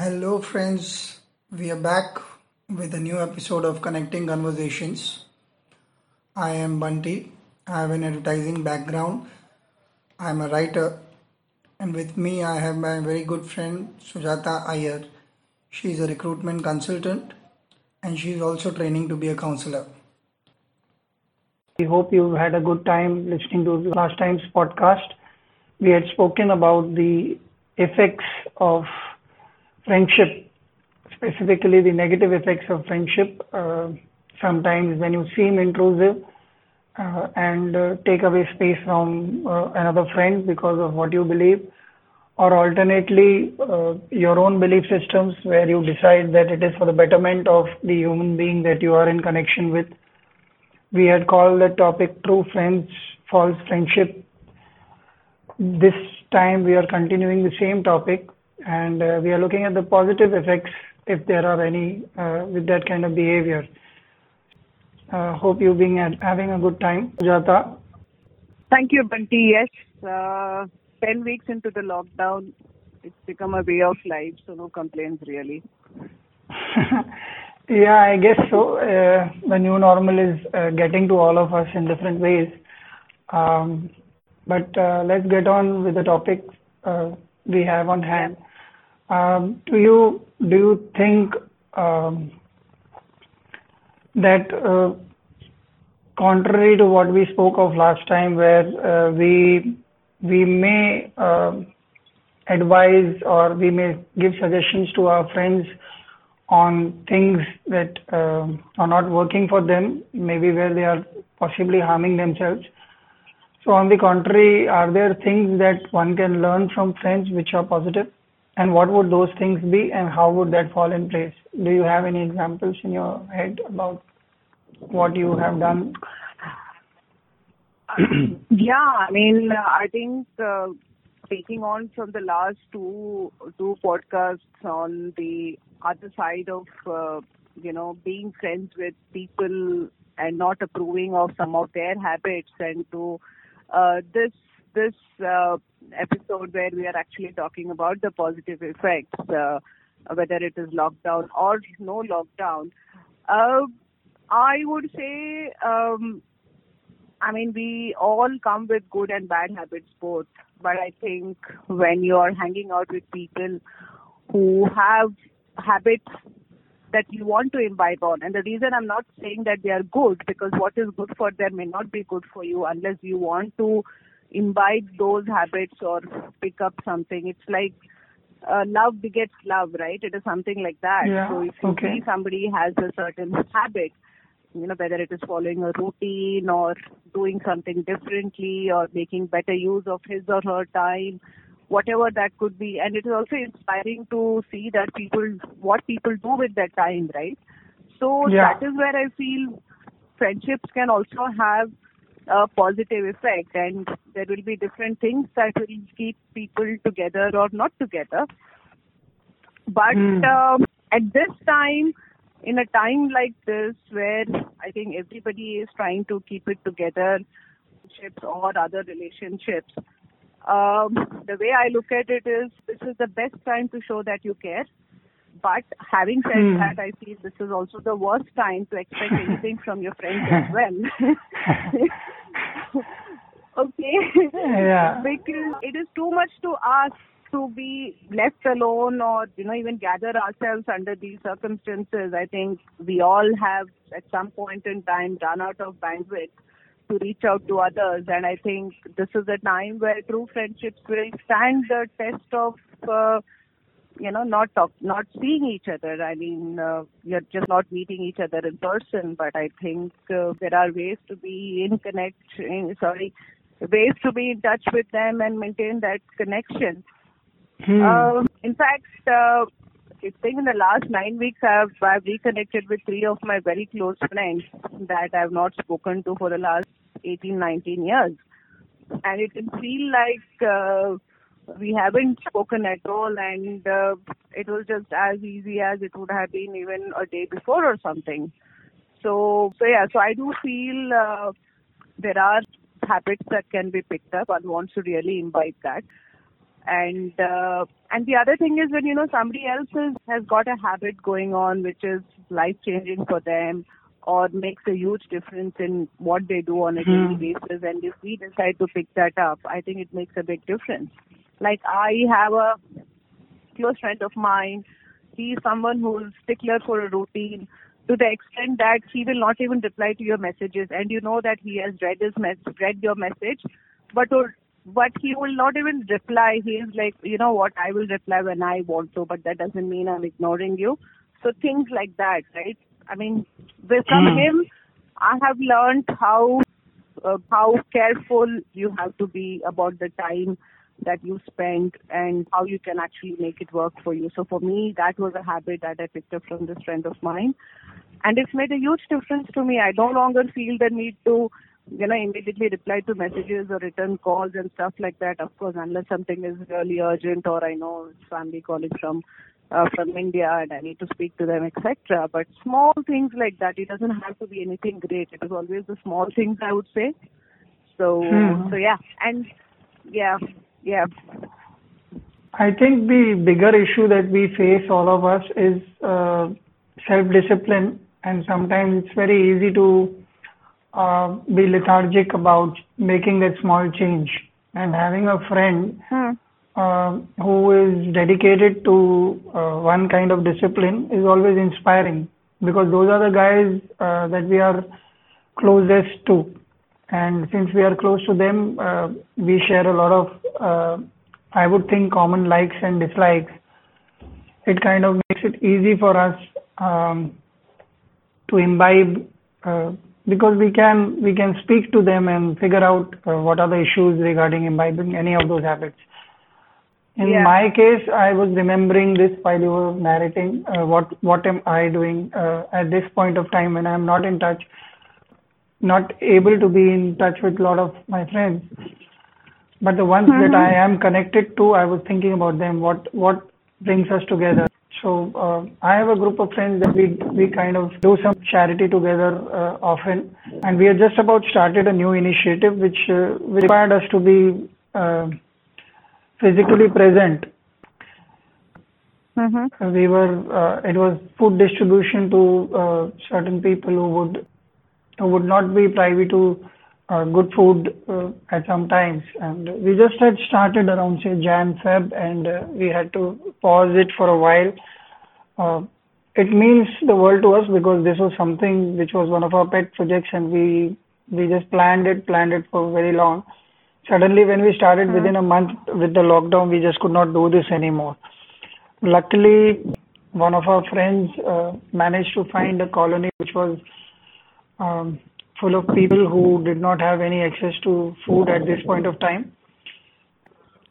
Hello, friends. We are back with a new episode of Connecting Conversations. I am Bunty. I have an advertising background. I am a writer. And with me, I have my very good friend Sujata Iyer. She is a recruitment consultant and she is also training to be a counselor. We hope you've had a good time listening to last time's podcast. We had spoken about the effects of friendship, specifically the negative effects of friendship. Uh, sometimes when you seem intrusive uh, and uh, take away space from uh, another friend because of what you believe, or alternately, uh, your own belief systems where you decide that it is for the betterment of the human being that you are in connection with. We had called the topic True Friends, False Friendship. This time we are continuing the same topic and uh, we are looking at the positive effects if there are any uh, with that kind of behavior. Uh, hope you being at, having a good time, Jata. Thank you, Bunty. Yes, uh, ten weeks into the lockdown, it's become a way of life, so no complaints really. yeah, I guess so. Uh, the new normal is uh, getting to all of us in different ways. Um, but uh, let's get on with the topic uh, we have on hand. Um, do you do you think um, that uh, contrary to what we spoke of last time, where uh, we we may uh, advise or we may give suggestions to our friends on things that are not working for them, maybe where they are possibly harming themselves. So, on the contrary, are there things that one can learn from friends which are positive? And what would those things be, and how would that fall in place? Do you have any examples in your head about what you have done? yeah, I mean, I think uh, taking on from the last two two podcasts on the other side of uh, you know being friends with people and not approving of some of their habits, and to uh, this this uh, episode where we are actually talking about the positive effects, uh, whether it is lockdown or no lockdown. Uh, I would say, um, I mean, we all come with good and bad habits both. But I think when you are hanging out with people who have habits that you want to imbibe on. And the reason I'm not saying that they are good, because what is good for them may not be good for you unless you want to imbibe those habits or pick up something. It's like uh, love begets love, right? It is something like that. Yeah, so if you okay. see somebody has a certain habit, you know, whether it is following a routine or doing something differently or making better use of his or her time, whatever that could be. And it is also inspiring to see that people, what people do with that time, right? So Yeah. that is where I feel friendships can also have a positive effect and there will be different things that will keep people together or not together. But um, at this time, in a time like this where I think everybody is trying to keep it together, relationships or other relationships, um, the way I look at it is this is the best time to show that you care. But having said Hmm. that, I feel this is also the worst time to expect anything from your friends as well. okay. Yeah. because it is too much to ask to be left alone or you know even gather ourselves under these circumstances i think we all have at some point in time run out of bandwidth to reach out to others and i think this is a time where true friendships will stand the test of uh, you know not talk not seeing each other i mean uh, you're just not meeting each other in person but i think uh, there are ways to be in connection sorry ways to be in touch with them and maintain that connection Hmm. um, in fact, uh, I think in the last nine weeks, I've, I've reconnected with three of my very close friends that I've not spoken to for the last 18, 19 years. And it can feel like uh, we haven't spoken at all, and uh, it was just as easy as it would have been even a day before or something. So, so yeah, so I do feel uh, there are habits that can be picked up. One wants to really imbibe that. and uh, and the other thing is when you know somebody else is, has got a habit going on which is life changing for them or makes a huge difference in what they do on a daily basis and if we decide to pick that up i think it makes a big difference like i have a close friend of mine he is someone who's stickler for a routine to the extent that he will not even reply to your messages and you know that he has read his mess- read your message but or, but he will not even reply. He is like you know what? I will reply when i want to but that doesn't mean i'm ignoring you. So things like that right? I mean with from Hmm. him i have learned how uh, how careful you have to be about the time that you spend and how you can actually make it work for you. So for me, that was a habit that I picked up from this friend of mine. And it's made a huge difference to me. I no longer feel the need to, you know, immediately reply to messages or return calls and stuff like that. Of course, unless something is really urgent or I know it's family calling from uh, from India and I need to speak to them, etc. But small things like that, it doesn't have to be anything great. It is always the small things, I would say. So, Hmm. so yeah, and yeah, yeah. I think the bigger issue that we face, all of us, is uh, self-discipline, and sometimes it's very easy to uh, be lethargic about making that small change. And having a friend Hmm. uh, who is dedicated to uh, one kind of discipline is always inspiring because those are the guys uh, that we are closest to. And since we are close to them, uh, we share a lot of, uh, I would think, common likes and dislikes. It kind of makes it easy for us um, to imbibe uh, because we can we can speak to them and figure out uh, what are the issues regarding imbibing any of those habits. In Yeah. my case, I was remembering this while you were narrating. Uh, what what am I doing uh, at this point of time when I'm not in touch, not able to be in touch with a lot of my friends. But the ones that I am connected to, I was thinking about them. What what brings us together? So uh, I have a group of friends that we we kind of do some charity together uh, often, and we have just about started a new initiative which uh, required us to be uh, physically present Mm-hmm. we were uh, it was food distribution to uh, certain people who would would not be privy to uh, good food uh, at some times. And we just had started around say jan feb and uh, we had to pause it for a while. Uh, it means the world to us because this was something which was one of our pet projects and we we just planned it planned it for very long. Suddenly when we started within a month with the lockdown we just could not do this anymore. Luckily one of our friends uh, managed to find a colony which was um, full of people who did not have any access to food at this point of time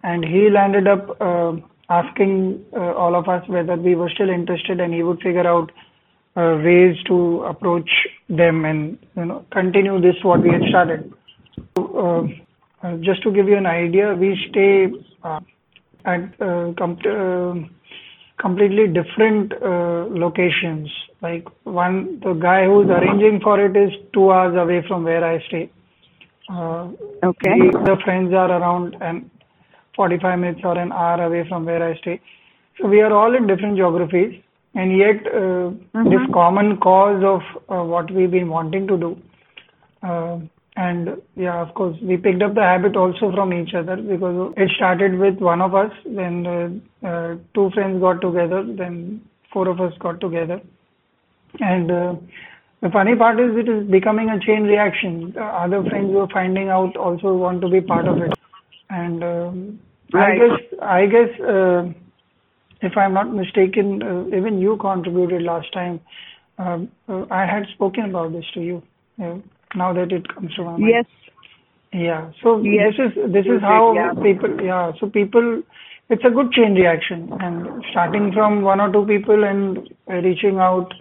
and he landed up uh, asking uh, all of us whether we were still interested and he would figure out uh, ways to approach them and you know continue this what we had started so, uh, uh, just to give you an idea we stay uh, at com- completely different locations. Like one, the guy who's arranging for it is two hours away from where I stay. Uh, Okay. the other friends are around and 45 minutes or an hour away from where I stay. So we are all in different geographies, and yet uh, this common cause of uh, what we've been wanting to do. Uh, and yeah, of course, we picked up the habit also from each other because it started with one of us, then uh, uh, two friends got together, then four of us got together. And uh, the funny part is it is becoming a chain reaction. Uh, other friends who are finding out also want to be part of it. And um, Right. I guess, I guess, uh, if I'm not mistaken, uh, even you contributed last time. Um, uh, I had spoken about this to you. Uh, now that it comes to my mind. Yes. Yeah. So Yes, this is this is how yeah. people. Yeah. So people, it's a good chain reaction, and starting from one or two people and reaching out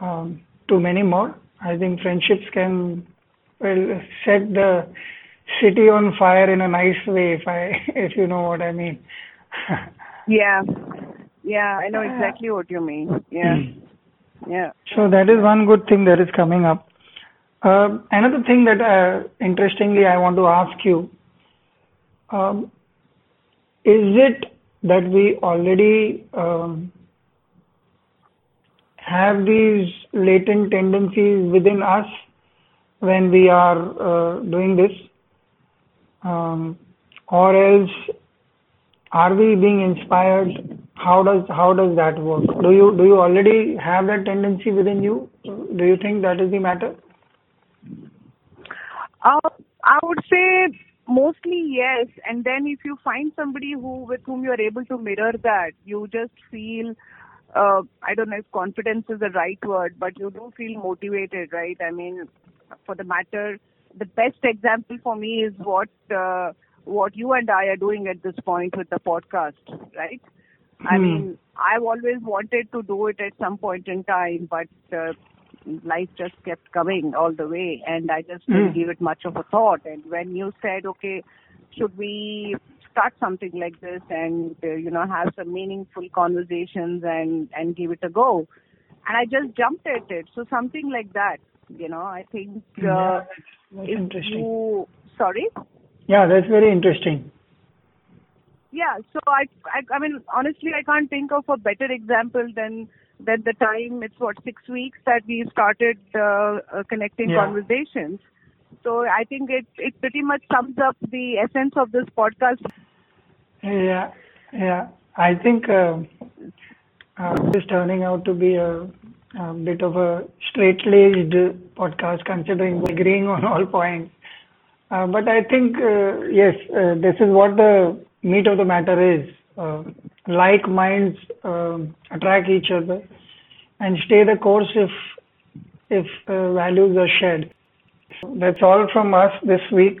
um, to many more. I think friendships can well set the city on fire in a nice way, if I if you know what I mean. Yeah. Yeah, I know exactly what you mean. Yeah. Yeah. So that is one good thing that is coming up. Uh, another thing that, uh, interestingly, I want to ask you. Um, is it that we already um, have these latent tendencies within us when we are uh, doing this? Um, or else are we being inspired? How does how does that work? Do you do you already have that tendency within you? Do you think that is the matter? Uh, I would say mostly yes. And then if you find somebody who with whom you are able to mirror that, you just feel I don't know if confidence is the right word, but you do feel motivated, right? I mean, for the matter, the best example for me is what uh, what you and I are doing at this point with the podcast, right? I Hmm. mean, I've always wanted to do it at some point in time, but uh, life just kept coming all the way, and I just didn't Hmm. give it much of a thought. And when you said, okay, should we start something like this and uh, you know have some meaningful conversations and and give it a go, and I just jumped at it. So something like that, you know, I think uh, Yeah, that's interesting. you sorry. Yeah, that's very interesting. Yeah. So I, I, I mean, honestly, I can't think of a better example than than the time. It's what six weeks that we started uh, uh, connecting Yeah. conversations. So I think it it pretty much sums up the essence of this podcast. Yeah, yeah. I think uh, uh, this is turning out to be a, a bit of a straight-laced podcast, considering agreeing on all points. Uh, but I think uh, yes, uh, this is what the meat of the matter is. Uh, like minds um attract each other and stay the course if if values are shared. That's all from us this week.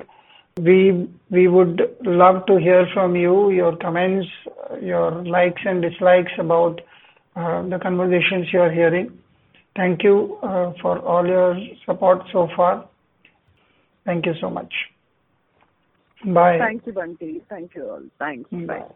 We we would love to hear from you, your comments, your likes and dislikes about uh, the conversations you are hearing. Thank you uh, for all your support so far. Thank you so much. Bye. Thank you, Bunty. Thank you all. Thanks. Bye. Bye.